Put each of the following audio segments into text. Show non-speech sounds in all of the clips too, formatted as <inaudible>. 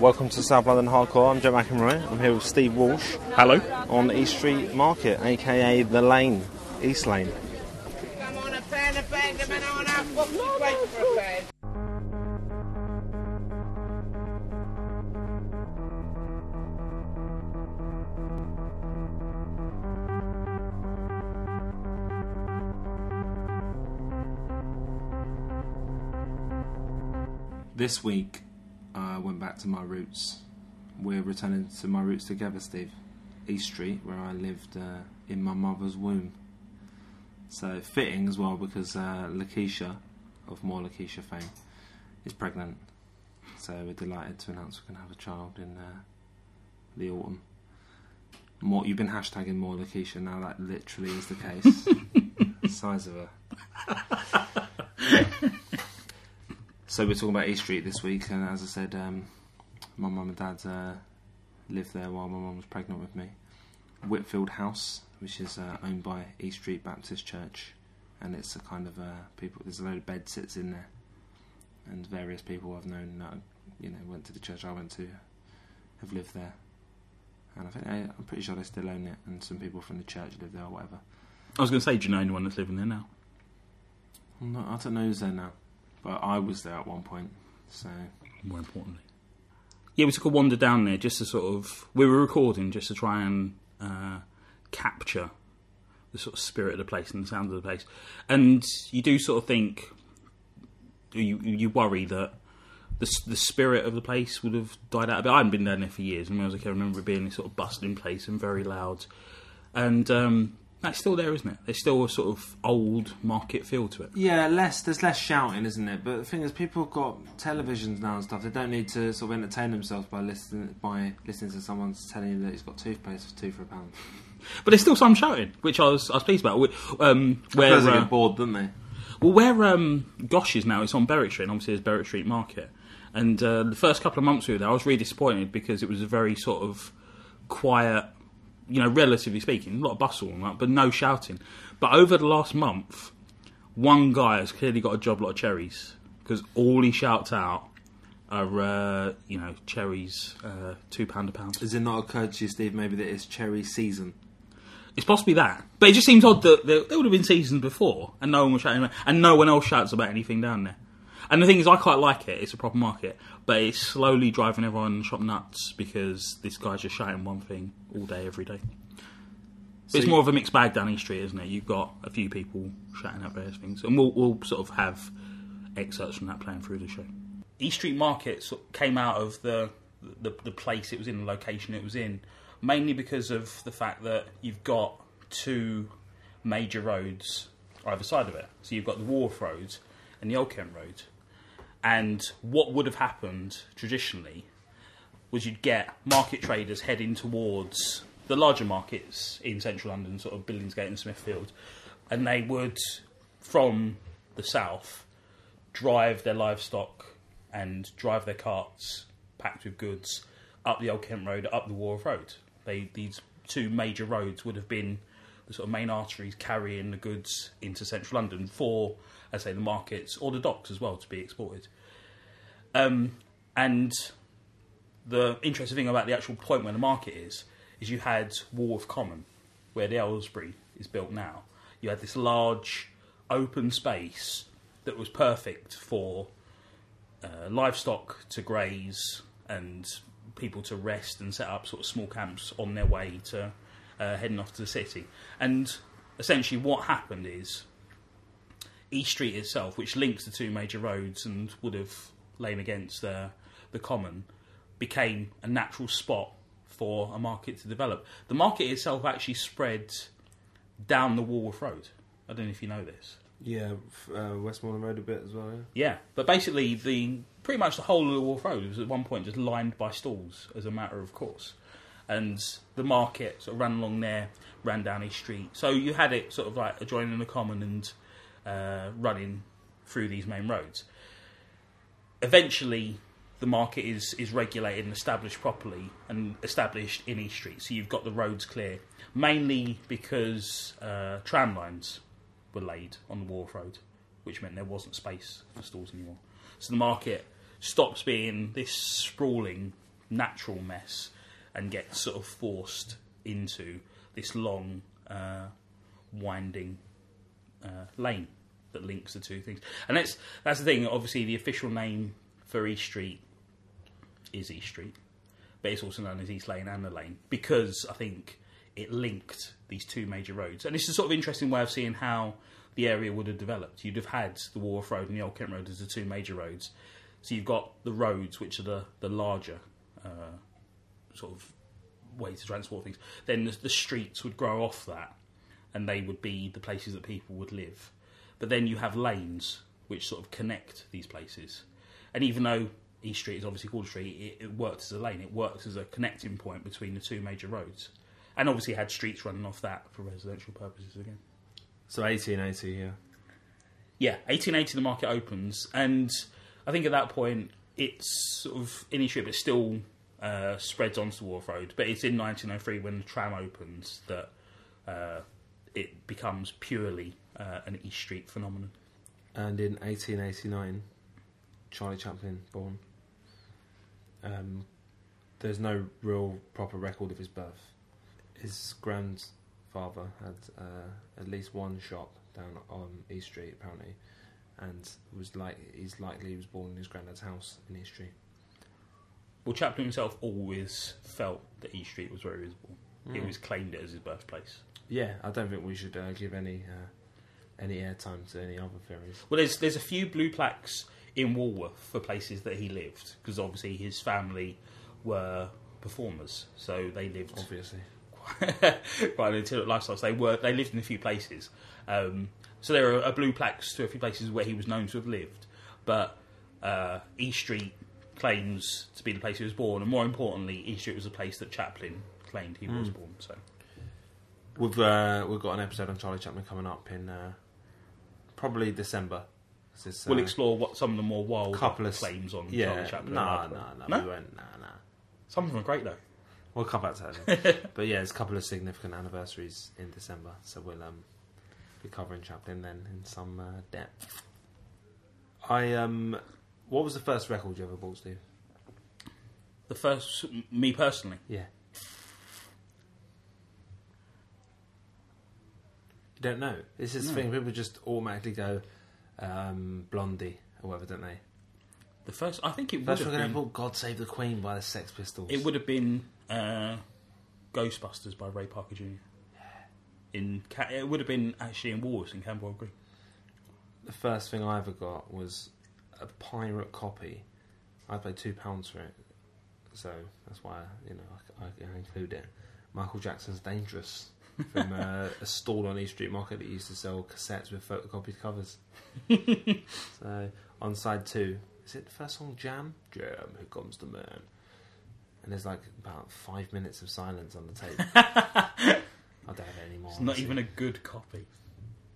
Welcome to South London Hardcore. I'm Joe McEnroy. I'm here with Steve Walsh Hello. on East Street Market, aka The Lane, East Lane. This week, I went back to my roots. We're returning to my roots together, Steve. East Street, where I lived uh, in my mother's womb. So fitting as well because uh, Lakeisha, of more Lakeisha fame, is pregnant. So we're delighted to announce we're going to have a child in uh, the autumn. More, you've been hashtagging more Lakeisha now. That literally is the case. <laughs> Size of her. <laughs> So we're talking about East Street this week, and as I said, um, my mum and dad uh, lived there while my mum was pregnant with me. Whitfield House, which is uh, owned by East Street Baptist Church, and it's a kind of uh, people. There's a load of bed sits in there, and various people I've known that you know went to the church I went to have lived there, and I think I, I'm pretty sure they still own it, and some people from the church live there or whatever. I was going to say, do you know anyone that's living there now? I don't know who's there now, but I was there at one point, so. More importantly. Yeah, we took a wander down there just to sort of. We were recording just to try and uh, capture the sort of spirit of the place and the sound of the place. And you do sort of think. You, you worry that the, the spirit of the place would have died out a bit. I hadn't been down there for years. and I was like, I remember it being this sort of bustling place and very loud. And um, that's still there, isn't it? There's still a sort of old market feel to it. Yeah, less. There's less shouting, isn't it? But the thing is, people have got televisions now and stuff. They don't need to sort of entertain themselves by listening by listening to someone telling you that he's got toothpaste for two for a pound. <laughs> But there's still some shouting, which I was I was pleased about. Um, where they uh, get bored, don't they? well, where um, Gosh is now, it's on Berwick Street, and obviously there's Berwick Street Market. And uh, the first couple of months we were there, I was really disappointed because it was a very sort of quiet, you know, relatively speaking, a lot of bustle and that, but no shouting. But over the last month, one guy has clearly got a job lot of cherries because all he shouts out are, uh, you know, cherries, uh, two pound a pound. Has it not occurred to you, Steve, maybe that it's cherry season? It's possibly that, but it just seems odd that there, there would have been seasons before, and no one was shouting, about, and no one else shouts about anything down there. And the thing is, I quite like it; it's a proper market, but it's slowly driving everyone shop nuts because this guy's just shouting one thing all day, every day. So it's you- more of a mixed bag down East Street, isn't it? You've got a few people shouting out various things, and we'll, we'll sort of have excerpts from that playing through the show. East Street Market sort of came out of the, the the place it was in, the location it was in, mainly because of the fact that you've got two major roads either side of it. So you've got the Walworth Road and the Old Kent Road. And what would have happened traditionally was you'd get market traders heading towards the larger markets in central London, sort of Billingsgate and Smithfield, and they would, from the south, drive their livestock and drive their carts packed with goods up the Old Kent Road, up the Walworth Road. They these two major roads would have been the sort of main arteries carrying the goods into central London for, I say, the markets or the docks as well to be exported. Um, and the interesting thing about the actual point where the market is is you had Walworth Common, where the Aylesbury is built now. You had this large open space that was perfect for uh, livestock to graze and people to rest and set up sort of small camps on their way to uh, heading off to the city. And essentially, what happened is East Street itself, which links the two major roads and would have lain against uh, the common, became a natural spot for a market to develop. The market itself actually spread down the Walworth Road. I don't know if you know this. Yeah, uh, Westmoreland Road a bit as well. Yeah, but basically, the pretty much the whole of the Walworth Road was at one point just lined by stalls as a matter of course, and the market sort of ran along there, ran down East Street. So you had it sort of like adjoining the common and uh, running through these main roads. Eventually, the market is is regulated and established properly and established in East Street. So you've got the roads clear, mainly because uh, tram lines were laid on the Walworth Road, which meant there wasn't space for stalls anymore. So the market stops being this sprawling natural mess and gets sort of forced into this long, uh, winding uh, lane that links the two things. And that's that's the thing. Obviously, the official name for East Street is East Street, but it's also known as East Lane and the Lane because I think it linked these two major roads. And it's a sort of interesting way of seeing how the area would have developed. You'd have had the Walworth Road and the Old Kent Road as the two major roads. So you've got the roads, which are the, the larger uh, sort of way to transport things. Then the, the streets would grow off that, and they would be the places that people would live. But then you have lanes which sort of connect these places. And even though East Street is obviously called a street, it, it works as a lane. It works as a connecting point between the two major roads. And obviously had streets running off that for residential purposes again. So 1880, yeah. Yeah, 1880 the market opens, and I think at that point it's sort of in East Street, but still uh, spreads onto Walworth Road. But it's in 1903 when the tram opens that uh, it becomes purely uh, an East Street phenomenon. And in 1889, Charlie Chaplin born. Um, there's no real proper record of his birth. His grandfather had uh, at least one shop down on East Street, apparently, and was like he's likely he was born in his granddad's house in East Street. Well, Chaplin himself always felt that East Street was where he was born. He Mm. always claimed it as his birthplace. Yeah, I don't think we should uh, give any uh, any airtime to any other theories. Well, there's there's a few blue plaques in Walworth for places that he lived because obviously his family were performers, so they lived Obviously, <laughs> quite an itinerant lifestyle. So they were they lived in a few places. Um, so there are, blue plaques to a few places where he was known to have lived, but uh, East Street claims to be the place he was born, and more importantly, East Street was the place that Chaplin claimed he was Mm. born. So we've uh, we've got an episode on Charlie Chaplin coming up in uh, probably December. Is, we'll uh, explore what some of the more wild couple of claims on Yeah, Charlie Chaplin. no, are. no, no, No? we won't. Nah, nah. Some of them are great though. We'll come back to that. <laughs> but yeah, there's a couple of significant anniversaries in December, so we'll um, be covering Chaplin then in some uh, depth. I um, what was the first record you ever bought, Steve? The first, me personally, Yeah. You don't know. This is the No. thing. People just automatically go um, Blondie or whatever, don't they? the first, I think it would First have we're going to been. bought "God Save the Queen" by the Sex Pistols. It would have been uh, Ghostbusters by Ray Parker Jr. In Ca- it would have been actually in Wars in Camberwell Green. the first thing I ever got was a pirate copy. I paid two pounds for it, so that's why you know I, I, I include it. Michael Jackson's "Dangerous" from uh, a stall on East Street Market that used to sell cassettes with photocopied covers. <laughs> so on side two, is it the first song "Jam"? Jam, here comes the man. And there's like about five minutes of silence on the tape. <laughs> I don't have it anymore. It's not even a good copy.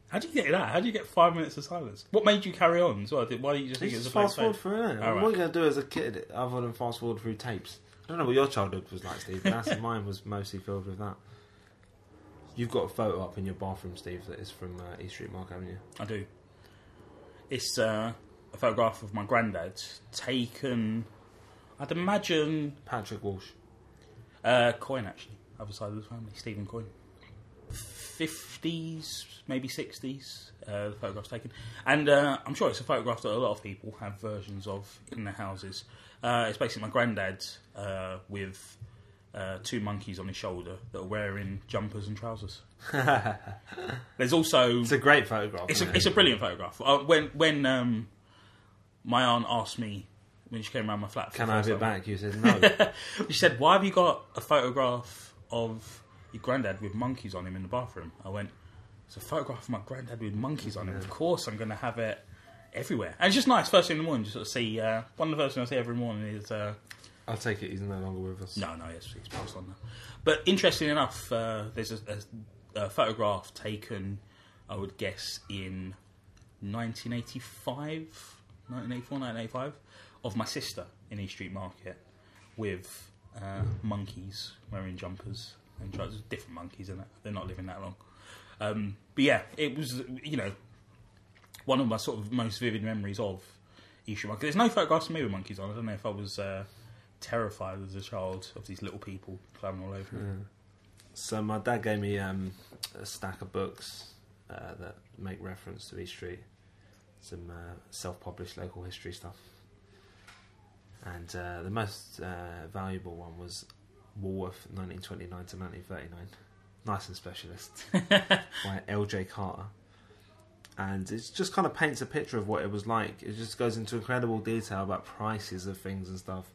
How do you get that? How do you get five minutes of silence? What made you carry on? as well? Did- Why did you just think it It's a fast forward through. All What right. are you going to do as a kid other than fast forward through tapes? I don't know what your childhood was like, Steve, but that's, <laughs> mine was mostly filled with that. You've got a photo up in your bathroom, Steve, that is from uh, East Street Mark, haven't you? I do. It's uh, a photograph of my granddad taken. I'd imagine Patrick Walsh. Uh, Coin, actually, other side of the family, Stephen Coin. 50s, maybe 60s, uh, the photograph's taken. And uh, I'm sure it's a photograph that a lot of people have versions of in their houses. Uh, it's basically my granddad uh, with uh, two monkeys on his shoulder that are wearing jumpers and trousers. <laughs> There's also. It's a great photograph. It's a, it? it's a brilliant photograph. Uh, when when um, my aunt asked me when she came around my flat, Can I have it time, back? You said no. <laughs> she said, "Why have you got a photograph of your granddad with monkeys on him in the bathroom?" I went, "It's a photograph of my granddad with monkeys on him. Of course, I'm going to have it everywhere." And it's just nice first thing in the morning, just sort of see. Uh, one of the first things I see every morning is. Uh, I'll take it he's no longer with us. no, no, yes, he's passed on now. But interesting enough, uh, there's a, a, a photograph taken, I would guess, in 1985, 1984, 1985, of my sister in East Street Market with uh, monkeys wearing jumpers and trousers. Different monkeys, it. They're not living that long. Um, but yeah, it was, you know, one of my sort of most vivid memories of East Street Market. There's no photographs of me with monkeys on. I don't know if I was. Uh, terrified as a child of these little people climbing all over. you. So my dad gave me um, a stack of books uh, that make reference to East Street, some uh, self-published local history stuff, and uh, the most uh, valuable one was Walworth 1929 to 1939, nice and specialist <laughs> by L.J. Carter. And it just kind of paints a picture of what it was like. It just goes into incredible detail about prices of things and stuff.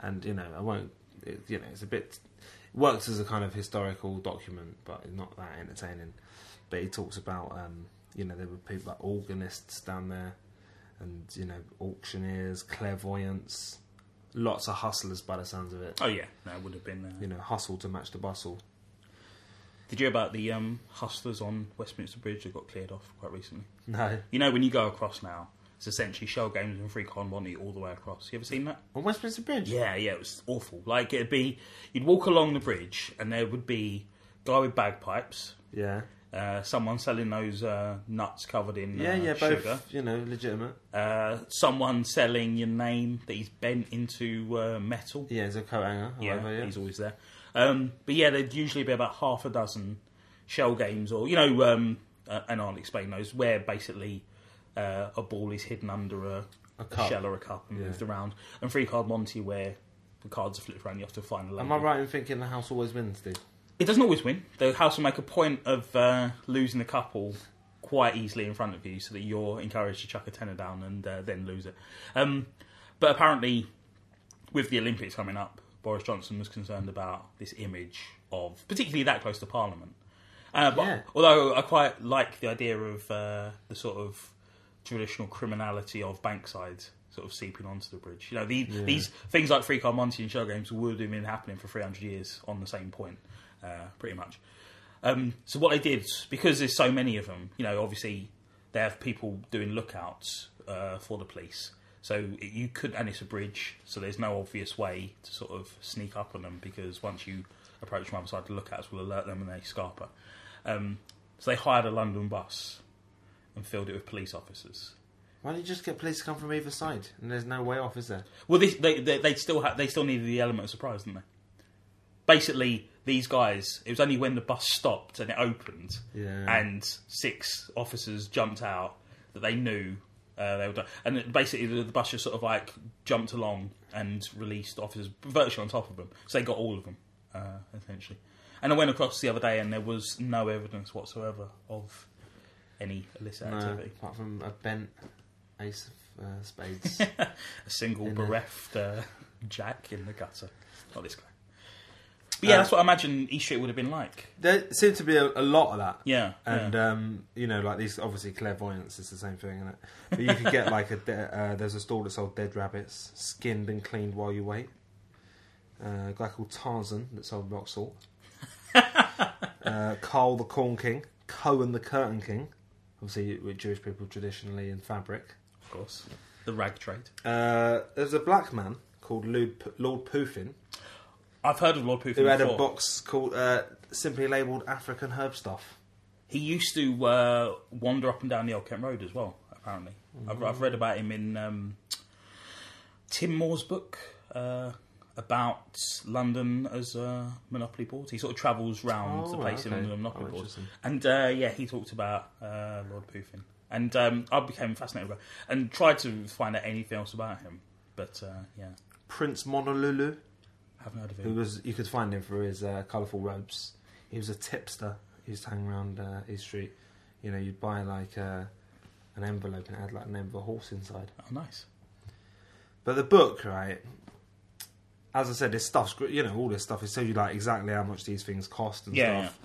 And you know, I won't. It, you know, it's a bit works as a kind of historical document, but it's not that entertaining. But he talks about, um, you know, there were people like organists down there, and you know, auctioneers, clairvoyants, lots of hustlers by the sounds of it. Oh yeah, that would have been. Uh, You know, hustle to match the bustle. Did you hear about the um, hustlers on Westminster Bridge that got cleared off quite recently? No, You know, when you go across now, it's essentially shell games and free con Monty all the way across. You ever seen that? on Westminster Bridge. Yeah, yeah, it was awful. Like it'd be, you'd walk along the bridge and there would be a guy with bagpipes, yeah, uh, someone selling those uh, nuts covered in yeah, uh, yeah. Both, sugar, you know, legitimate. uh, someone selling your name that he's bent into uh, metal. Yeah, he's a coat hanger. Yeah, whatever, yeah. he's always there. Um, but yeah, there'd usually be about half a dozen shell games, or you know, um, uh, and I'll explain those where basically uh, a ball is hidden under a, A a shell or a cup and Yeah. moved around, and free card Monty where the cards are flipped around. You have to find the. Am. I right in thinking the house always wins, Steve? It doesn't always win. The house will make a point of uh, losing the couple quite easily in front of you, so that you're encouraged to chuck a tenner down and uh, then lose it. Um, but apparently, with the Olympics coming up, Boris Johnson was concerned about this image of, particularly that close to Parliament. Uh, but, Yeah. Although I quite like the idea of uh, the sort of traditional criminality of Bankside sort of seeping onto the bridge. You know, the, these things like Free Car Monty and show games would have been happening for 300 years on the same point, uh, pretty much. Um, so what they did, because there's so many of them, you know, obviously they have people doing lookouts uh, for the police. So it- you could, and it's a bridge, so there's no obvious way to sort of sneak up on them because once you approach from the side, the lookouts will alert them and they scarper. Um, so they hired a London bus and filled it with police officers. Why don't you just get police to come from either side? And there's no way off, is there? Well, this, they, they they still ha- they still needed the element of surprise, didn't they? Basically, these guys. It was only when the bus stopped and it opened, Yeah. and six officers jumped out that they knew uh, they were done. And it- basically, the, the bus just sort of like jumped along and released officers virtually on top of them. So they got all of them uh, essentially. And I went across the other day, and there was no evidence whatsoever of any illicit No, activity. apart from a bent ace of uh, spades. <laughs> a single In bereft uh, jack in the gutter. Not this guy. But yeah, Um, that's what I imagine East Street would have been like. there seemed to be a, a lot of that. Yeah, And yeah. um, you know, like these, obviously clairvoyance is the same thing, isn't it? But you could get like a de- <laughs> uh, there's a stall that sold dead rabbits, skinned and cleaned while you wait. Uh, a guy called Tarzan that sold rock salt. <laughs> uh, Carl the Corn King, Cohen the Curtain King, obviously with Jewish people traditionally in fabric. of course, the rag trade. Uh, there's a black man called Lord, P- Lord Puffin I've heard of Lord Puffin who had before. a box called uh, simply labelled African herb stuff. He used to uh, wander up and down the Old Kent Road as well. Apparently, I've, I've read about him in um, Tim Moore's book uh, about London as a monopoly board. He sort of travels round Oh, the place okay. in the monopoly Oh, interesting. and uh, yeah, he talked about uh, Lord Puffin, and um, I became fascinated with it and tried to find out anything else about him, but uh, yeah, Prince Monolulu. Haven't heard of him. was you could find him for his uh, colourful robes. He was a tipster. He used to hang around uh, East Street. You know, you'd buy like uh, an envelope and it had like a name of a horse inside. Oh, nice. But the book, right? As I said, this stuff's you know all this stuff. It tells you like exactly how much these things cost and Yeah, stuff.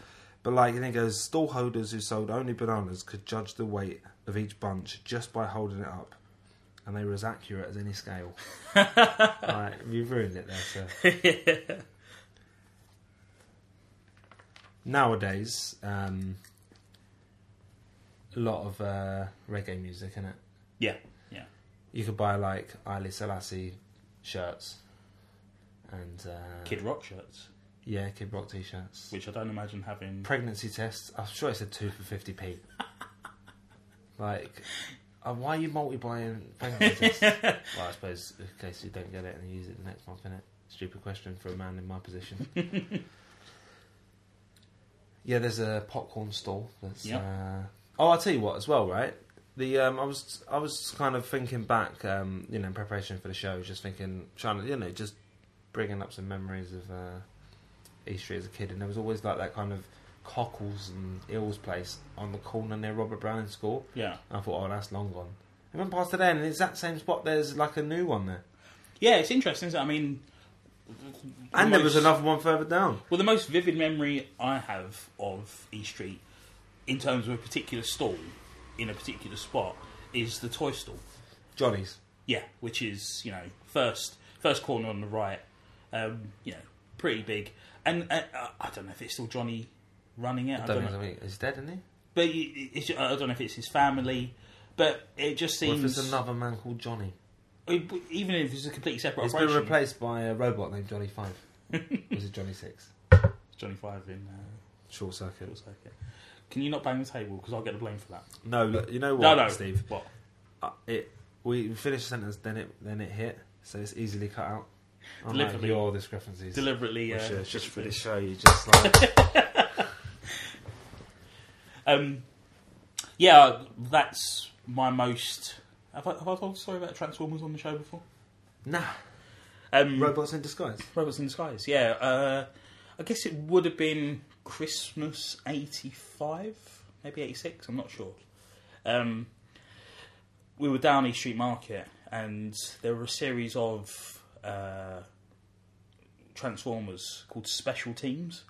But like, and it goes, stallholders who sold only bananas could judge the weight of each bunch just by holding it up, and they were as accurate as any scale. <laughs> right, you've ruined it there, sir. <laughs> Nowadays, um, a lot of uh, reggae music in it. Yeah, yeah. You could buy like Haile Selassie shirts and uh, Kid Rock shirts, yeah, Kid Rock t-shirts. which I don't imagine having. Pregnancy tests. I'm sure it's a two for fifty p. <laughs> like, uh, why are you multi-buying pregnancy <laughs> tests? well, I suppose in case you don't get it and you use it the next month, innit? Stupid question for a man in my position. <laughs> yeah, there's a popcorn stall. That's. Yeah. Uh... Oh, I'll tell you what as well, right? The um, I was I was kind of thinking back, um, you know, in preparation for the show, just thinking, trying to, you know, just bringing up some memories of uh, East Street as a kid, and there was always like that kind of cockles and eels place on the corner near Robert Browning School. Yeah, And I thought, oh, that's long gone. I went past it and in the exact same spot, there's like a new one there. yeah. It's interesting. Isn't it? I mean, And there was another one further down. Well, the most vivid memory I have of East Street, in terms of a particular stall in a particular spot, is the toy stall. Johnny's. Yeah, which is you know first first corner on the right. Um, you know, pretty big, and uh, I don't know if it's still Johnny running it. I don't, know, know. He's dead, isn't he? but it's, I don't know if it's his family. But it just Or if seems there's another man called Johnny. even if it's a completely separate He's operation. been replaced by a robot named Johnny Five. <laughs> Was it Johnny Six? Johnny Five in uh, Short circuit. Short Circuit. Can you not bang the table because I'll get the blame for that? No, look, you know what, no, no, Steve? What? Uh, it we finished the sentence, then it then it hit, so it's easily cut out. Deliberately. your discrepancies. Deliberately. Which, Uh, uh, just for the show, you just <laughs> like Um, yeah, that's my most. Have I, have I told a story about Transformers on the show before? nah. Um, Robots in disguise. Robots in Disguise, yeah. Uh, I guess it would have been Christmas 85, maybe 86, I'm not sure. Um, we were down East Street Market and there were a series of uh, Transformers called Special Teams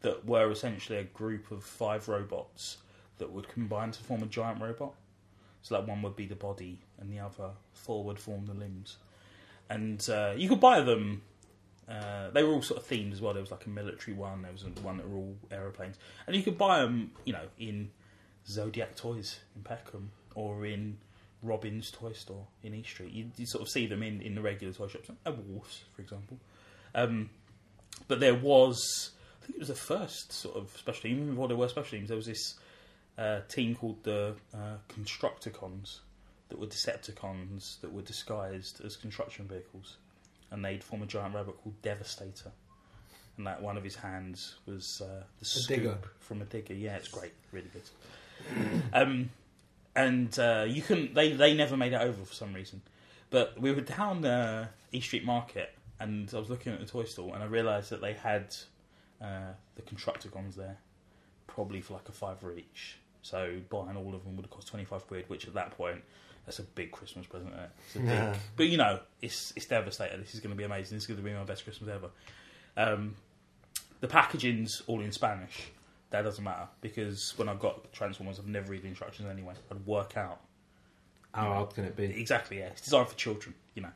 that were essentially a group of five robots that would combine to form a giant robot. So that one would be the body and the other four would form the limbs. And uh, you could buy them uh, they were all sort of themed as well. There was like a military one. There was one that were all aeroplanes, and you could buy them, you know, in Zodiac Toys in Peckham or in Robin's Toy Store in East Street. You, you sort of see them in, in the regular toy shops, at Wolves, for example. Um, but there was, I think it was the first sort of special team. Even before there were special teams, there was this uh, team called the uh, Constructicons that were Decepticons that were disguised as construction vehicles and they'd form a giant robot called Devastator. And that one of his hands was uh, the scoop digger. from a digger. Yeah, it's great, really good. um, and uh, you couldn't. They they never made it over for some reason. But we were down uh, East Street Market, and I was looking at the toy store, and I realised that they had uh, the Constructicons there, probably for like a fiver each. So buying all of them would have cost twenty five quid, which at that point that's a big Christmas present. It's a big, Yeah. but you know, it's it's Devastator. This is going to be amazing. This is going to be my best Christmas ever. Um, the packaging's all in Spanish. That doesn't matter because when I got Transformers, I've never read the instructions anyway. I'd work out How hard can it be? exactly. Yeah, it's designed for children. You know,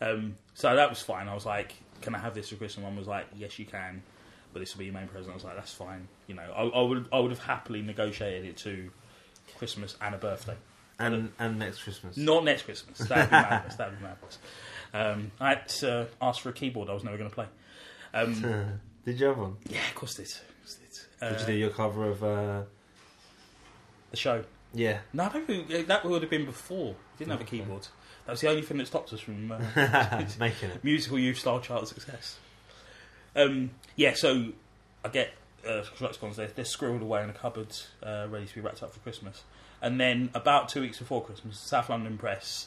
um, so that was fine. I was like, "Can I have this for Christmas?" Mum was like, "Yes, you can." But this will be your main present. I was like, "That's fine." You know, I, I would I would have happily negotiated it to Christmas and a birthday. And and next Christmas. Not next Christmas. That'd be <laughs> madness. That'd be madness. Um, I had to ask for a keyboard I was never going to play. Um, <laughs> Did you have one? yeah, of course did. Of course did. Uh, Did you do your cover of? Uh... the show? Yeah. No, I don't think that would have been before. We didn't have a keyboard. That was the only thing that stopped us from uh, <laughs> Making it. musical youth style chart success. Um, yeah, so I get uh, Constructicons, they're, they're squirreled away in a cupboard, uh, ready to be wrapped up for Christmas. And then about two weeks before Christmas, South London Press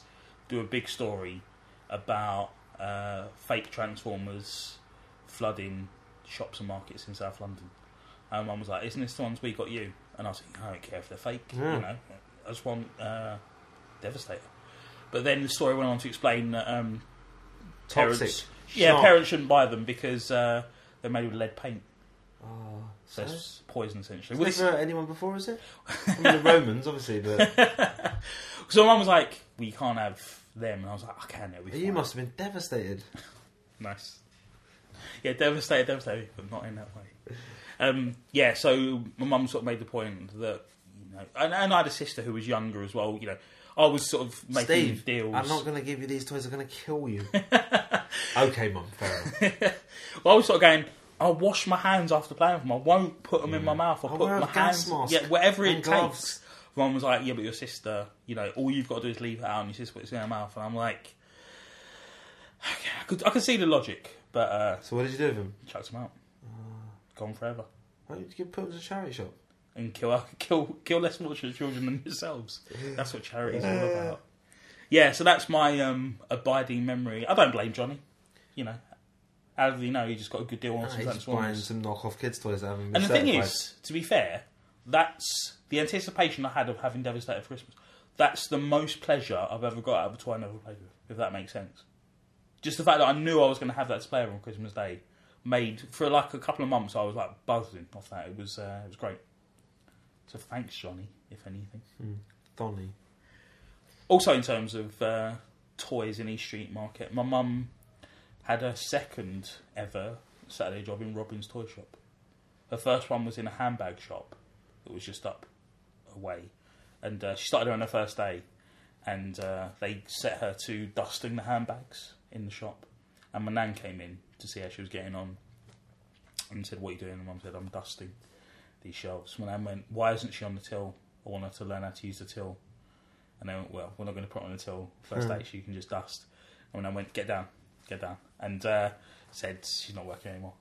do a big story about uh, fake Transformers flooding shops and markets in South London. And Mum was like, "Isn't this the ones we got you?" And I was like, "I don't care if they're fake. Yeah. You know, I just want uh, Devastator." But then the story went on to explain that um, Toxic. parents, yeah, Sharp. parents shouldn't buy them because uh, they're made with lead paint, Oh, so so? it's poison essentially. Was Well, this- anyone before, is it? I mean, the Romans, obviously, but <laughs> so mum was like, "We can't have them," and I was like, "I can." It'll be you fine." must have been devastated. <laughs> Nice. Yeah, devastated, devastated, but not in that way. Um, yeah, so my mum sort of made the point that, you know, and, and I had a sister who was younger as well. You know, I was sort of making Steve, deals. I'm not going to give you these toys. I'm going to kill you. <laughs> okay, mum. Fair enough. <laughs> Well, I was sort of going. I'll wash my hands after playing with them. I won't put them in my mouth. I'll, I'll put my hands. mask yeah, whatever it gloves. takes. Mum was like, "Yeah, but your sister, you know, all you've got to do is leave it out, and your sister puts it in her mouth." And I'm like, okay, I could, I could see the logic, But uh, So what did you do with him? chucked them out. Gone forever. Why don't you put him in a charity shop? And kill <laughs> kill kill less fortunate children than yourselves. That's what charity's all about. Yeah, so that's my um, abiding memory. I don't blame Johnny. You know, how do you know he just got a good deal on some he's buying Transformers? some knockoff kids toys that haven't been And the thing certified. is, to be fair, that's the anticipation I had of having Devastator for Christmas. That's the most pleasure I've ever got out of a toy I never played with, if that makes sense. Just the fact that I knew I was going to have that to play with on Christmas Day made for like a couple of months. I was like buzzing off that. It was uh, it was great. So thanks, Johnny, if anything. Donny. Also, in terms of uh, toys in East Street Market, my mum had her second ever Saturday job in Robin's Toy Shop. Her first one was in a handbag shop that was just up away, and uh, she started on her first day, and uh, they set her to dusting the handbags in the shop. And my nan came in to see how she was getting on, and said, "What are you doing?" And mum said, "I'm dusting these shelves." My nan went, "Why isn't she on the till? I want her to learn how to use the till." And they went, well, we're not going to put her on till first Hmm. date. She can just dust. And when I went, get down, get down, and uh, said she's not working anymore.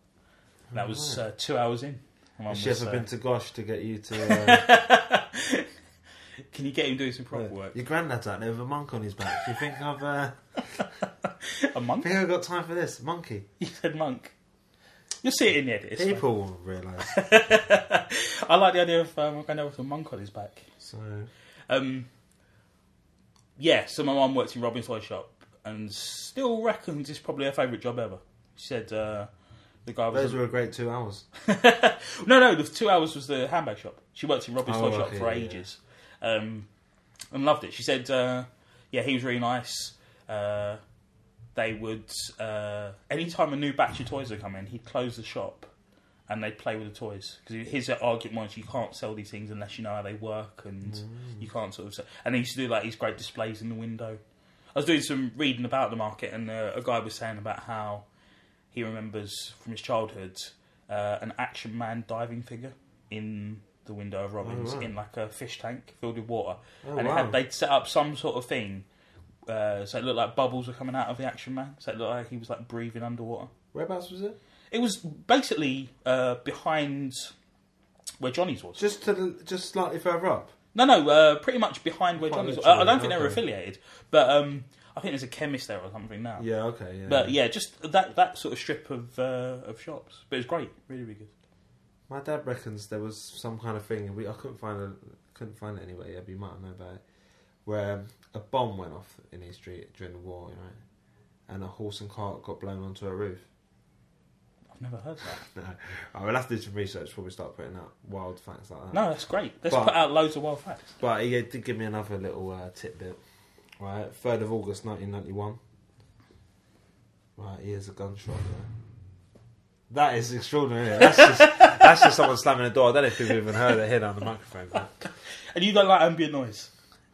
That was uh, two hours in. And Mum Has she was, ever uh, been to Gosh to get you to... <laughs> Uh, Can you get him doing some proper work? Your granddad's out there with a monk on his back. Do you think I've... Uh, <laughs> <laughs> A monk? think I've got time for this? Monkey. <laughs> You said monk. You'll see it in the edit. it's. People will realise. <laughs> I like the idea of um, going over with a monk on his back. So... Um, yeah, so my mum worked in Robin's Toy Shop and still reckons it's probably her favourite job ever. She said uh, the guy was Those were a great two hours. no, no. The two hours was the handbag shop. She worked in Robin's Oh, Toy Shop okay, for yeah, ages, um, and loved it. She said, uh, "Yeah, he was really nice." Uh, they would uh, anytime a new batch of toys would come in, he'd close the shop and they'd play with the toys because his argument was you can't sell these things unless you know how they work and you can't sort of. Sell. And he used to do like these great displays in the window. I was doing some reading about the market, and uh, a guy was saying about how he remembers from his childhood uh, an Action Man diving figure in the window of Robbins Oh, right. in like a fish tank filled with water, Oh, and it wow. had, they'd set up some sort of thing. Uh, so it looked like bubbles were coming out of the Action Man. So it looked like he was like breathing underwater. Whereabouts was it? It was basically uh, behind where Johnny's was. Just to the, just slightly further up. No, no, uh, pretty much behind where Quite Johnny's was. I, I don't think they were affiliated, but um, I think there's a chemist there or something now. Yeah, okay, yeah. But yeah, just that that sort of strip of uh, of shops. But it was great, really, really good. My dad reckons there was some kind of thing, we I couldn't find it, couldn't find it anywhere. Yeah, but you might know about it, where um, a bomb went off in East Street during the war, right? And a horse and cart got blown onto a roof. I've never heard that. No, I will have to do some research before we start putting out wild facts like that. No, that's great. Let's But- put out loads of wild facts. But he did give me another little uh, tidbit. Right, third of August, nineteen ninety one. Right, here's a gunshot. That is extraordinary. Isn't it? That's just that's just someone slamming a door. I don't know if you've even heard it here on the microphone. But <laughs> And you don't like ambient noise.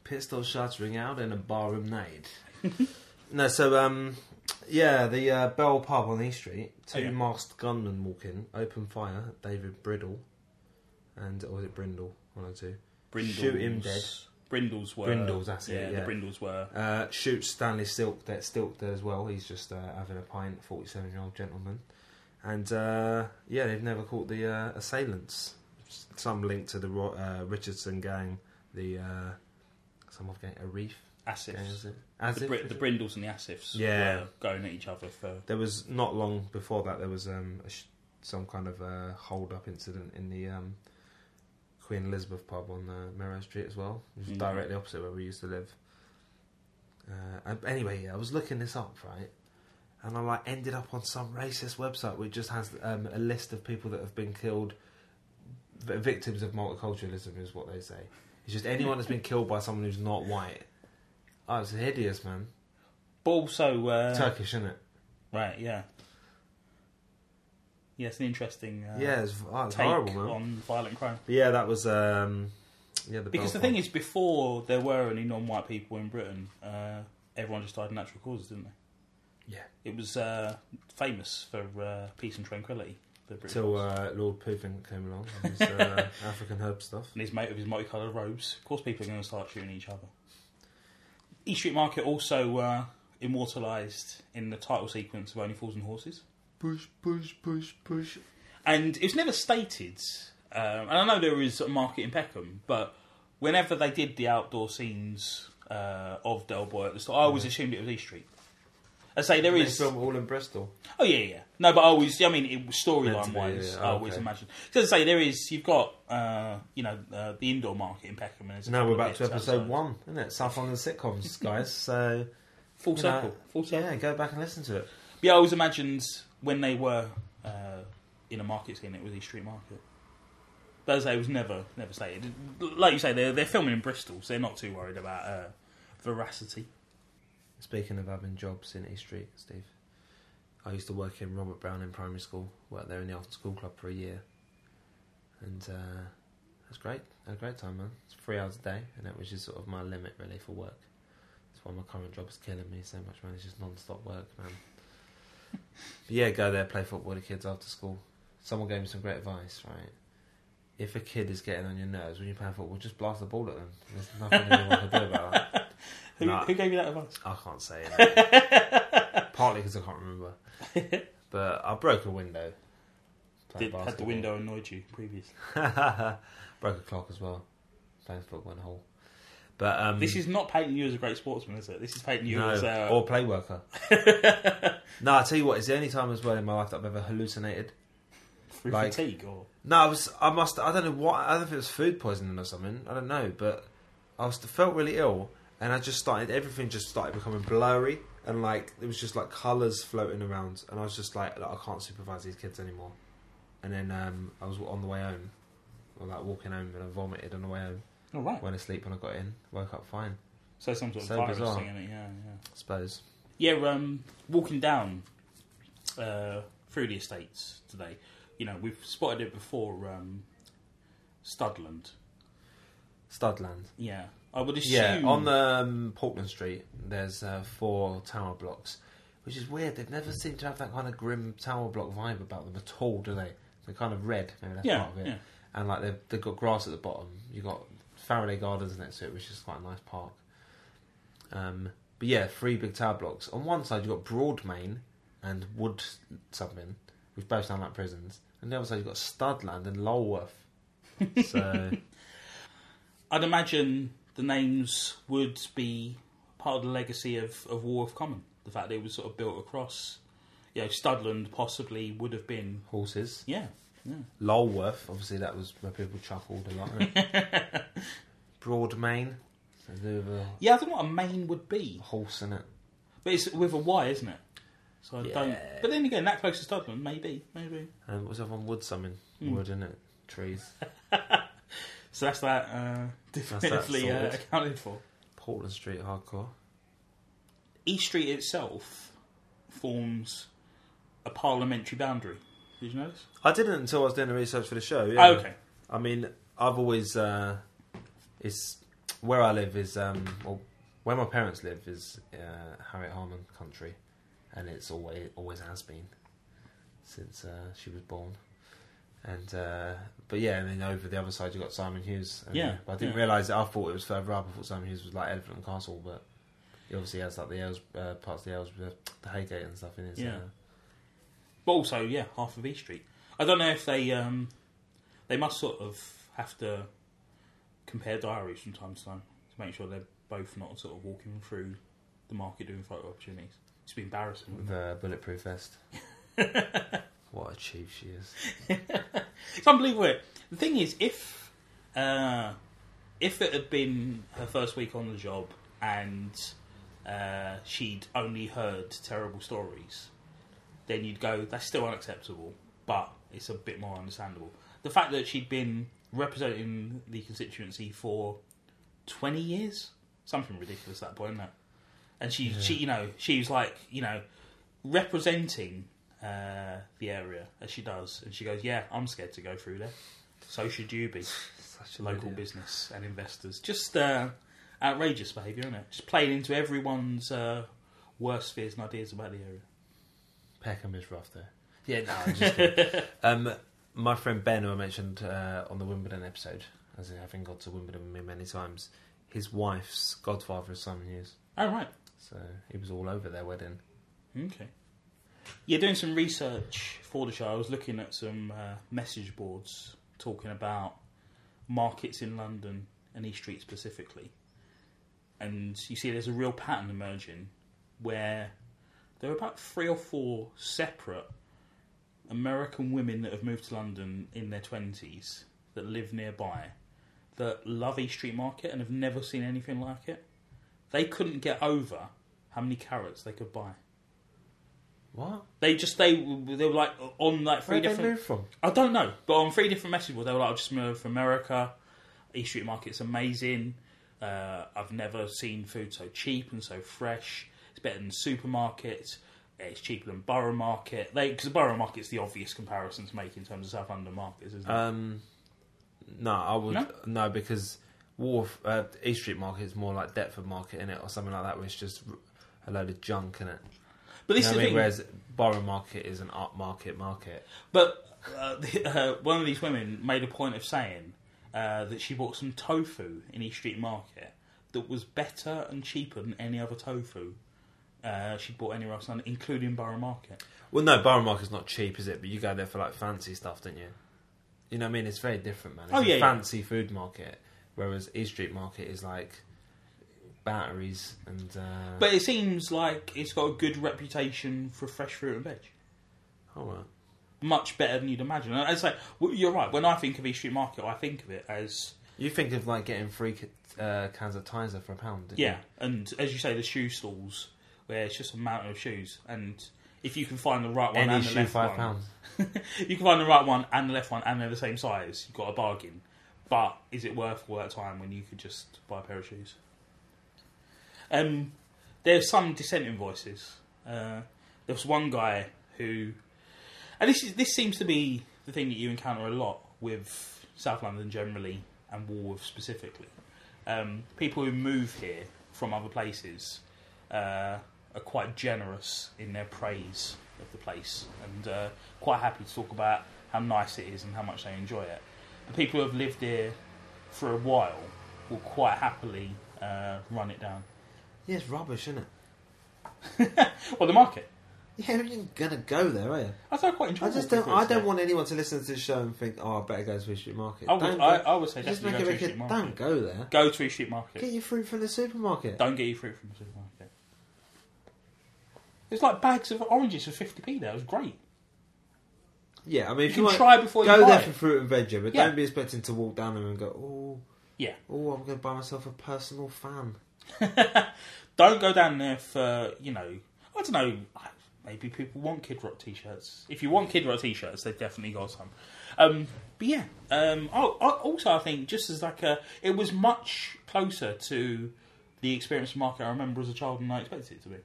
Pistol shots ring out in a barroom night. <laughs> no, so um, yeah, the uh, Bell Pub on East Street. Two yeah. masked gunmen walk in, open fire. David Briddle, and or was it Brindle? One or two. Brindles. Shoot him dead. Brindles were. Brindles, that's it, yeah, yeah. the Brindles were. Uh, shoots Stanley Silk that Stilk dead as well. He's just uh, having a pint, forty-seven-year-old gentleman, and uh, yeah, they've never caught the uh, assailants. Some link to the uh, Richardson gang, the uh, some of gang, a reef gang, Arifs. it? As The, Br- the Brindles and the Arifs Yeah. were going at each other for. there was not long before that there was um, a sh- some kind of uh, hold-up incident in the um, Queen Elizabeth pub on uh, Merrow Street as well, which is Mm. directly opposite where we used to live. Uh, anyway, yeah, I was looking this up right, and I like ended up on some racist website which just has um, a list of people that have been killed, v- victims of multiculturalism is what they say. It's just anyone that's been killed by someone who's not white. Oh, it's hideous, man. But also. Uh, Turkish, isn't it? Right, yeah. Yeah, it's an interesting uh, yeah, it's, oh, it's take horrible, man. on violent crime. But yeah, that was um, yeah. The Because the thing is, before there were any non-white people in Britain, uh, everyone just died of natural causes, didn't they? Yeah. It was uh, famous for uh, peace and tranquility. The British. till uh, Lord Putin came along and his uh, <laughs> African herb stuff. and his mate with his multicoloured robes. Of course, people are going to start shooting each other. East Street Market also uh, immortalised in the title sequence of Only Fools and Horses. push, push, push, push. and it's never stated. Um, and I know there is a market in Peckham, but whenever they did the outdoor scenes uh, of Del Boy at the start, I always assumed it was East Street. I say there is film all in Bristol. Oh yeah, yeah. No, but I always, I mean, it was storyline wise, yeah. I always Okay. imagine. Because I say there is, you've got, uh, you know, uh, the indoor market in Peckham. And Now we're back to episode outside. one, isn't it? South London sitcoms, <laughs> guys. So Full you know, full circle. yeah, go back and listen to it. But yeah, I always imagined when they were uh, in a market scene, it was East Street Market. But as I say, it was never, never stated. Like you say, they're they're filming in Bristol, so they're not too worried about uh, veracity. Speaking of having jobs in East Street, Steve, I used to work in Robert Browning primary school. Worked there in the after school club for a year, and uh, it was great. I had a great time, man. It's three hours a day, and that was just sort of my limit really for work. That's why my current job is killing me so much, man. It's just non-stop work, man. <laughs> but yeah, go there, play football with the kids after school. Someone gave me some great advice, right? If a kid is getting on your nerves when you're playing football, just blast the ball at them. There's nothing anyone can do about that. <laughs> Who, who gave you that advice? I can't say <laughs> it. Partly because I can't remember. <laughs> But I broke a window. Did, had the window annoyed you previously? broke a clock as well. Playing football in a hole. But um, This is not painting you as a great sportsman, is it? This is painting you no, as uh, or play worker. no, I tell you what, it's the only time as well in my life that I've ever hallucinated. Through like- fatigue or No, I was. I must. I don't know what. I don't know if it was food poisoning or something. I don't know, but I was felt really ill, and I just started. Everything just started becoming blurry, and like it was just like colours floating around, and I was just like, like, I can't supervise these kids anymore. And then um, I was on the way home, or like walking home, and I vomited on the way home. oh right. Went to sleep when I got in, woke up fine. So some sort of So virus bizarre. thing, isn't it? Yeah, yeah. I suppose. Yeah, um, walking down uh, through the estates today, you know, we've spotted it before. Um, Studland, Studland. yeah. I would assume. Yeah, on the um, Portland Street, there's uh, four tower blocks, which is weird. They've never seemed to have that kind of grim tower block vibe about them at all, do they? They're kind of red, maybe that's yeah, part of it. yeah. And like they've, they've got grass at the bottom. You've got Faraday Gardens next to it, which is quite a nice park. Um, but yeah, three big tower blocks. On one side, you've got Broadmain and Wood something, which both sound like prisons. And the other side, you've got Studland and Lulworth. So. <laughs> I'd imagine the names would be part of the legacy of, of Walworth Common. The fact that it was sort of built across, you know, Studland possibly would have been, horses. yeah, yeah. Lulworth, obviously that was where people chuckled a lot. <laughs> Broadmain, so Yeah, I don't know what a main would be, horse in it. but it's with a Y, isn't it? So I don't. But then again, that close to Studland, maybe, maybe. And what was the other one? Wood something. Hmm. Wood in it. Trees. <laughs> So that's that uh, definitively uh, accounted for. Portland Street hardcore. East Street itself forms a parliamentary boundary. Did you notice? I didn't until I was doing the research for the show. Yeah. Oh, okay. I mean, I've always uh, it's where I live is um, well, where my parents live is uh, Harriet Harman country, and it's always always has been since uh, she was born. And uh, but yeah, and then over the other side you got Simon Hughes. And, Yeah, but I didn't yeah. realise that. I thought it was further up. I thought Simon Hughes was like Elephant and Castle, but he obviously has like the Els, uh, parts of the Ellsworth, the Heygate and stuff in his. Yeah. But also, yeah, half of East Street. I don't know if they um, they must sort of have to compare diaries from time to time to make sure they're both not sort of walking through the market doing photo opportunities. It's be embarrassing. with a bulletproof vest. <laughs> what a chief she is. It's unbelievable. The thing is, if uh, if it had been her first week on the job and uh, she'd only heard terrible stories, then you'd go, that's still unacceptable, but it's a bit more understandable. The fact that she'd been representing the constituency for 20 years, something ridiculous at that point, isn't it? And she, she, you know, she was like, you know, representing uh, the area as she does, and she goes, "Yeah, I'm scared to go through there. So should you be, <laughs> Such a local idiot. business and investors." Just uh, outrageous behaviour, isn't it? Just playing into everyone's uh, worst fears and ideas about the area. Peckham is rough there. Yeah, no, I'm just <laughs> kidding. um, my friend Ben, who I mentioned uh, on the Wimbledon episode, as in having gone to Wimbledon with me many times, his wife's godfather is Simon Hughes. Oh right, So he was all over their wedding. okay. Yeah, doing some research for the show, I was looking at some uh, message boards talking about markets in London and East Street specifically. And you see there's a real pattern emerging where there are about three or four separate American women that have moved to London in their 20s that live nearby that love East Street Market and have never seen anything like it. They couldn't get over how many carrots they could buy. What? They just they they were like on like three Where'd they different. move from? I don't know, but on three different message boards, they were like, "I've just moved from America. East Street Market's amazing. Uh, I've never seen food so cheap and so fresh. It's better than supermarkets. It's cheaper than Borough Market. They Because the Borough Market's the obvious comparison to make in terms of South London markets, isn't it? Um, no, I would No? no, because Wharf uh, East Street Market is more like Deptford Market in it or something like that, where it's just a load of junk in it. but You this know is the I mean? thing. Whereas Borough Market is an art market market. But uh, uh, one of these women made a point of saying uh, that she bought some tofu in East Street Market that was better and cheaper than any other tofu uh, she'd bought anywhere else, in including Borough Market. Well, no, Borough Market's not cheap, is it? But you go there for like fancy stuff, don't you? You know what I mean? It's very different, man. It's Oh, a yeah, yeah. fancy food market, whereas East Street Market is like batteries and. Uh, But it seems like it's got a good reputation for fresh fruit and veg. oh, well. Much better than you'd imagine. And It's like well, you're right. When I think of East Street Market, I think of it as You think of like getting free ca- uh, cans of Tizer for a pound? don't yeah, and as you say, the shoe stalls where it's just a mountain of shoes, and if you can find the right one Any and the shoe left five one, pounds. <laughs> you can find the right one and the left one, and they're the same size. You've got a bargain. But is it worth all that time when you could just buy a pair of shoes? Um, there's some dissenting voices. Uh, there was one guy who, and this is this seems to be the thing that you encounter a lot with South London generally and Walworth specifically. Um, people who move here from other places uh, are quite generous in their praise of the place and uh, quite happy to talk about how nice it is and how much they enjoy it. The people who have lived here for a while will quite happily uh, run it down. Yeah, it's rubbish, isn't it? <laughs> Well, the market. Yeah, you're gonna go there, are you? I thought quite I enjoyable. just don't. I don't want anyone to listen to this show and think, "Oh, I better go to East Street Market." I would, Don't I, I would say just make go it to East Street. Market. Don't go there. Go to a Street Market. Get your fruit from the supermarket. Don't get your fruit from the supermarket. There's like bags of oranges for 50p there. It was great. Yeah, I mean, You if can you want, try before you go there for fruit and veggie, but Yeah. don't be expecting to walk down there and go, "Oh, Yeah. oh, I'm going to buy myself a personal fan." <laughs> Don't go down there for, you know, I don't know, maybe people want Kid Rock t shirts. If you want Kid Rock t shirts, they've definitely got some. Um, but yeah, um, I, I, also I think just as like a, it was much closer to the experience of market I remember as a child than I expected it to be.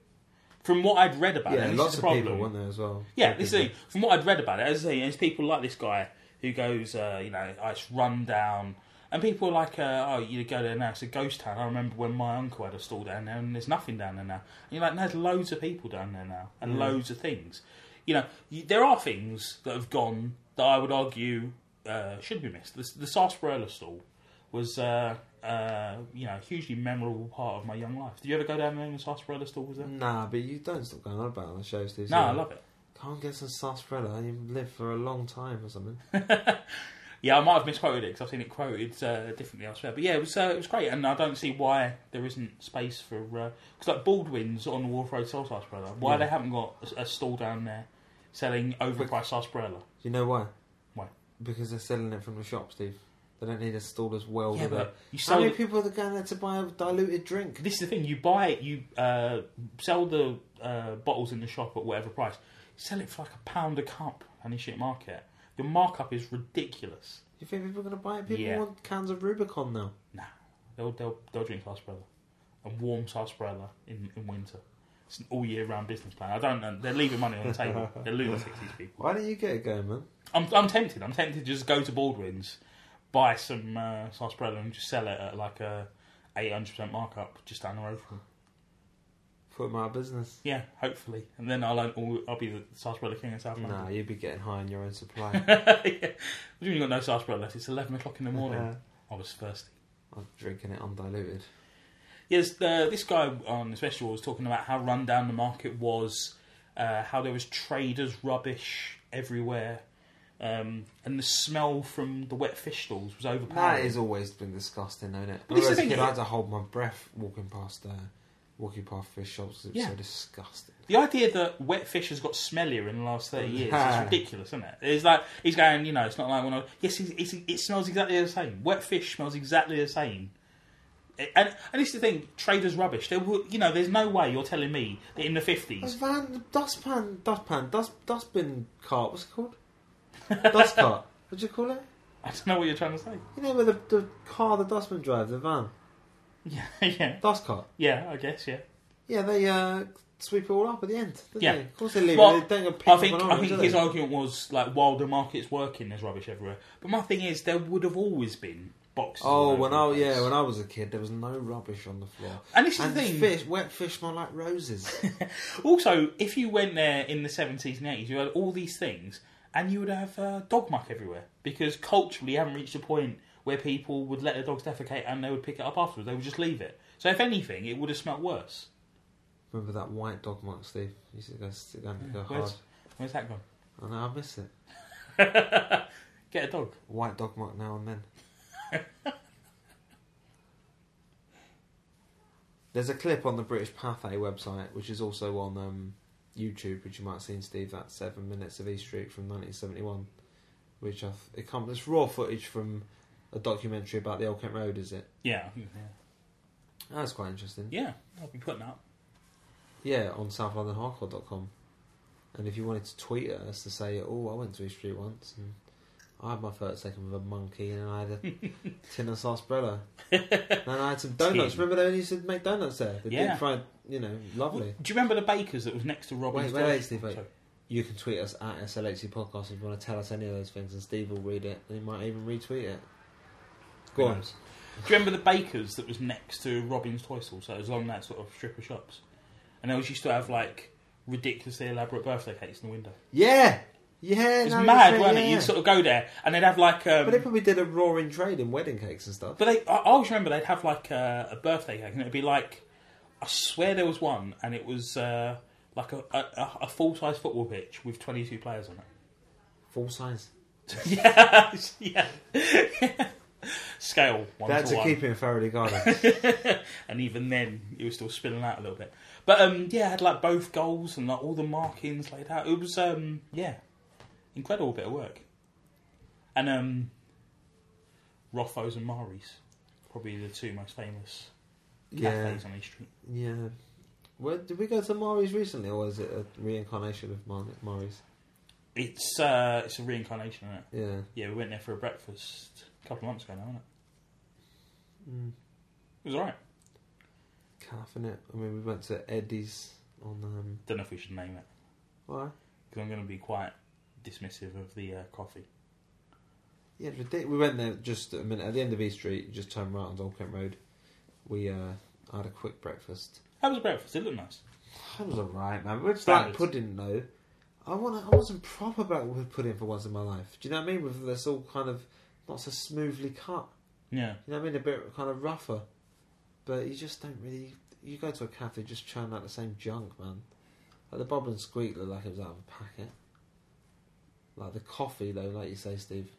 From what I'd read about it, Yeah, this lots of problem. people want there as well. Yeah, this is thing. From what I'd read about it, as I say, there's people like this guy who goes, uh, you know, oh, it's run down. And people are like, uh, oh, you go there now, it's a ghost town. I remember when my uncle had a stall down there and there's nothing down there now. And you're like, there's loads of people down there now and loads of things. You know, you, there are things that have gone that I would argue uh, should be missed. The, the sarsaparilla stall was, uh, uh, you know, a hugely memorable part of my young life. Did you ever go down there when the sarsaparilla stall was there? Nah, but you don't stop going on about it on the show, Steve. No, I love it. Can't get some sarsaparilla and you live for a long time or something. <laughs> Yeah, I might have misquoted it because I've seen it quoted uh, differently elsewhere. But yeah, it was uh, it was great, and I don't see why there isn't space for because like Baldwin's on the Walworth Road sell sarsaparilla. Why Yeah. they haven't got a, a stall down there selling overpriced sarsaparilla? You know why? Why? Because they're selling it from the shop, Steve. They don't need a stall as well. Yeah, with but it. you How sell. many people are going there to buy a diluted drink? This is the thing: you buy it, you uh, sell the uh, bottles in the shop at whatever price. Sell it for like a pound a cup on the shit market. The markup is ridiculous. You think people are going to buy it? People Yeah. want cans of Rubicon now. Nah, they'll they'll, they'll drink sarsaparilla and warm sarsaparilla in, in winter. It's an all year round business plan. I don't know. They're leaving money on the table. They're lunatics. These people. Why don't you get it going, man? I'm I'm tempted. I'm tempted to just go to Baldwin's, buy some uh, sarsaparilla and just sell it at like a eight hundred percent markup just down the road from. them. Put them out of business. Yeah, hopefully, and then I'll own all, I'll be the sarsaparilla king in South London. Nah, you'd be getting high on your own supply. <laughs> yeah. You've got no sarsaparilla left. It's eleven o'clock in the morning. Uh, I was thirsty. I'm drinking it undiluted. Yes, uh, this guy on the special was talking about how run down the market was uh, how there was traders' rubbish everywhere, um, and the smell from the wet fish stalls was overpowering. That has always been disgusting, hasn't it? But this is the thing, I had to hold my breath walking past, uh, walking past fish shops. It was Yeah. so disgusting. The idea that wet fish has got smellier in the last 30 <laughs> years is ridiculous, isn't it? It's like, he's going, you know, it's not like when I. Yes, it's, it smells exactly the same. Wet fish smells exactly the same. And, and it's the thing, traders' rubbish. There would, you know, there's no way you're telling me that in the 50s. van, dustpan, dustpan, dust, dustbin cart. What's it called? <laughs> Dust cart. What do you call it? I don't know what you're trying to say. You know where the, the car the dustman drives, the van, <laughs> Yeah, yeah. dust cart. Yeah, I guess, yeah. Yeah, they uh, sweep it all up at the end. Don't Yeah. They? Of course they leave Well, it. They don't go pick I up think an I orange, think do his they? argument was like while the market's working, there's rubbish everywhere. But my thing is, there would have always been boxes. all Oh, over when the I place. yeah, when I was a kid, there was no rubbish on the floor. And this is the thing. fish, wet fish smell like roses. <laughs> Also, if you went there in the 70s and 80s, you had all these things, and you would have uh, dog muck everywhere because culturally, you haven't reached a point where people would let their dogs defecate and they would pick it up afterwards. They would just leave it. So, if anything, it would have smelt worse. Remember that white dog mark, Steve? You used to go, down and go hard. Where's, where's that gone? I know, I miss it. <laughs> Get a dog. White dog mark now and then. <laughs> There's a clip on the British Pathé website, which is also on um, YouTube, which you might have seen, Steve. that seven minutes of East Street from 1971, which I've, it comes. It's raw footage from a documentary about the Old Kent Road. Is it? Yeah. Yeah. That's quite interesting. Yeah, I'll be putting that up. Yeah, on southlondonhardcore.com. And if you wanted to tweet at us to say, oh, I went to East Street once and I had my first second with a monkey and I had a <laughs> tin of sarsaparilla. <laughs> and I had some donuts. Tin. Remember they used to make donuts there? The Yeah. deep fried, you know, lovely. Do you remember the bakers that was next to Robin's Wait, wait, wait, Steve, wait. Sorry. You can tweet us at SLHC Podcast if you want to tell us any of those things and Steve will read it and he might even retweet it. Go on. Do you remember the bakers that was next to Robin's Toy Store? So it was along that sort of strip of shops. And they always used to have like ridiculously elaborate birthday cakes in the window. Yeah! Yeah! It's no, mad, yeah, wasn't it? You'd sort of go there and they'd have like. Um, But they probably did a roaring trade in wedding cakes and stuff. But they, I I always remember they'd have like a, a birthday cake, and it'd be like, I swear there was one, and it was uh, like a, a, a full size football pitch with 22 players on it. Full size. <laughs> yeah, yeah. Scale one They had to to one, keep it in Faraday Garden. <laughs> and even then it was still spilling out a little bit. But um, yeah, it had like both goals and like all the markings laid out. It was um, yeah, incredible bit of work. And um, Rothos and Mari's, probably the two most famous yeah. cafes on East Street. Yeah. Where, did we go to Mari's recently, or is it a reincarnation of Mar- Mari's? It's uh, it's a reincarnation, isn't it? Yeah. Yeah, we went there for a breakfast a couple of months ago now, wasn't it? Mm. It was alright. Calf, innit? I mean, we went to Eddie's on. Um, Don't know if we should name it why? because I'm going to be quite dismissive of the uh, coffee. Yeah, it's ridiculous. We went there just a minute at the end of East Street. Just turn right on Old Kent Road. We uh, had a quick breakfast. How was the breakfast? It looked nice. It was alright, man. It's Standards. like pudding, though. I want. I wasn't proper about with pudding for once in my life. Do you know what I mean? With this all kind of not so smoothly cut. Yeah. You know what I mean? A bit kind of rougher. But you just don't really. You go to a cafe, just churn out the same junk, man. Like the Bob and Squeak looked like it was out of a packet. Like the coffee, though, like you say, Steve.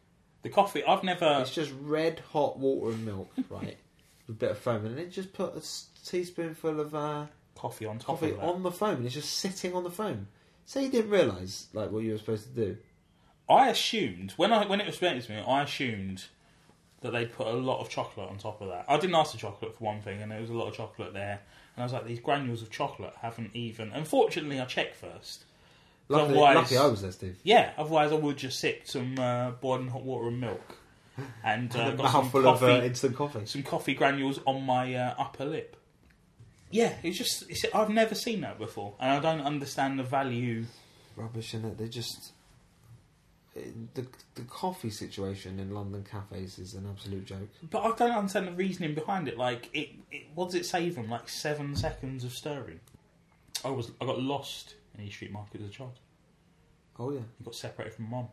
The coffee, I've never. It's just red hot water and milk, <laughs> right? With a bit of foam, and then just put a teaspoonful of uh, Coffee on top coffee of that. on the foam, and it's just sitting on the foam. So you didn't realise like what you were supposed to do. I assumed when I when it was presented to me, I assumed that they'd put a lot of chocolate on top of that. I didn't ask for chocolate for one thing, and there was a lot of chocolate there. And I was like, these granules of chocolate haven't even. Unfortunately, I checked first. Luckily, Otherwise- lucky I was there, Steve. Yeah, otherwise I would just sip some uh, boiling hot water and milk, and uh, <laughs> And a got some mouthful of uh, instant coffee. some coffee granules on my uh, upper lip. Yeah, it's just it's, I've never seen that before, and I don't understand the value. Rubbish in it. They just the the coffee situation in London cafes is an absolute joke. But I don't understand the reasoning behind it. Like, it, it what does it save them? Like seven seconds of stirring. I was I got lost in East Street Market as a child. Oh yeah, he got separated from mom.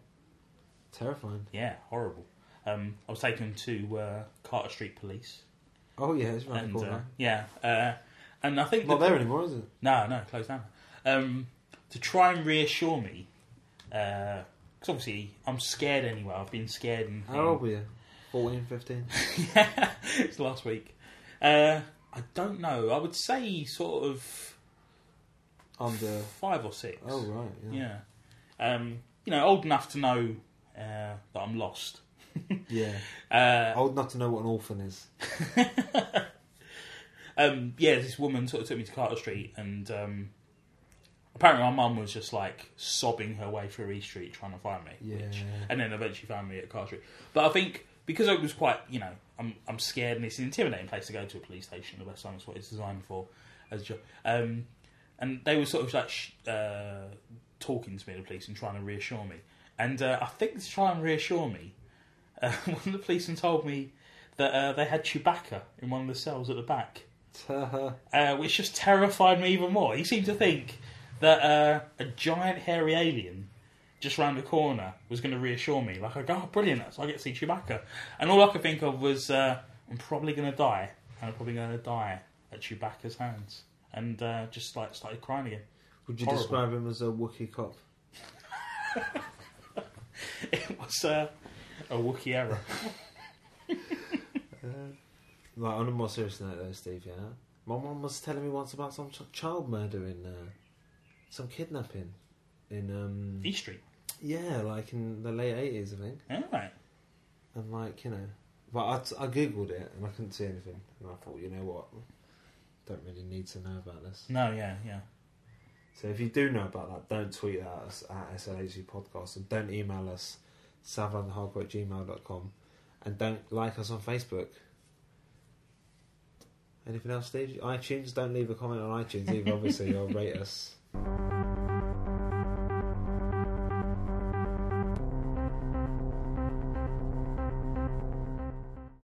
terrifying. Yeah, horrible. Um, I was taken to uh, Carter Street Police, Oh yeah, it's right and the uh, yeah, uh, and I think Not the- there anymore, is it? No, no, closed down. Um, to try and reassure me, because obviously I'm scared anyway. I've been scared. And, How old were you? 14, 15? <laughs> yeah, <laughs> it's last week. Uh, I don't know. I would say sort of Under. five or six. Oh, right. Yeah. Yeah. Um, you know, old enough to know uh, that I'm lost. <laughs> Yeah. Uh, Old enough to know what an orphan is. <laughs> um, yeah, this woman sort of took me to Carter Street, and um, apparently my mum was just like sobbing her way through East Street trying to find me. Yeah. and then eventually found me at Carter Street. But I think because I was quite, you know, I'm I'm scared, and it's an intimidating place to go to a police station. The West End is what it's designed for as a job. Um, and they were sort of like sh- uh, talking to me, the police, and trying to reassure me. And uh, I think to try and reassure me, <laughs> uh, one of the policemen told me that uh, they had Chewbacca in one of the cells at the back, <laughs> uh, which just terrified me even more. He seemed to think that uh, a giant hairy alien just round the corner was going to reassure me. Like, I go, oh, brilliant, so I get to see Chewbacca. And all I could think of was, uh, I'm probably going to die, and I'm probably going to die at Chewbacca's hands. And uh, just like started crying again. Would you Horrible. describe him as a Wookiee cop? <laughs> It was uh, a Wookiee error. <laughs> Like, on a more serious note, though, Steve, yeah? My mum was telling me once about some ch- child murder in. Uh, some kidnapping. In. um E Street. Yeah, like in the late 80s, I think. All right. And, like, you know. But I, I googled it and I couldn't see anything. And I thought, you know what? Don't really need to know about this. No, yeah, yeah. So if you do know about that, don't tweet at us at SLHC Podcast and don't email us at gmail.com and don't like us on Facebook. Anything else, Steve? iTunes, don't leave a comment on iTunes either, obviously, or rate us. <laughs>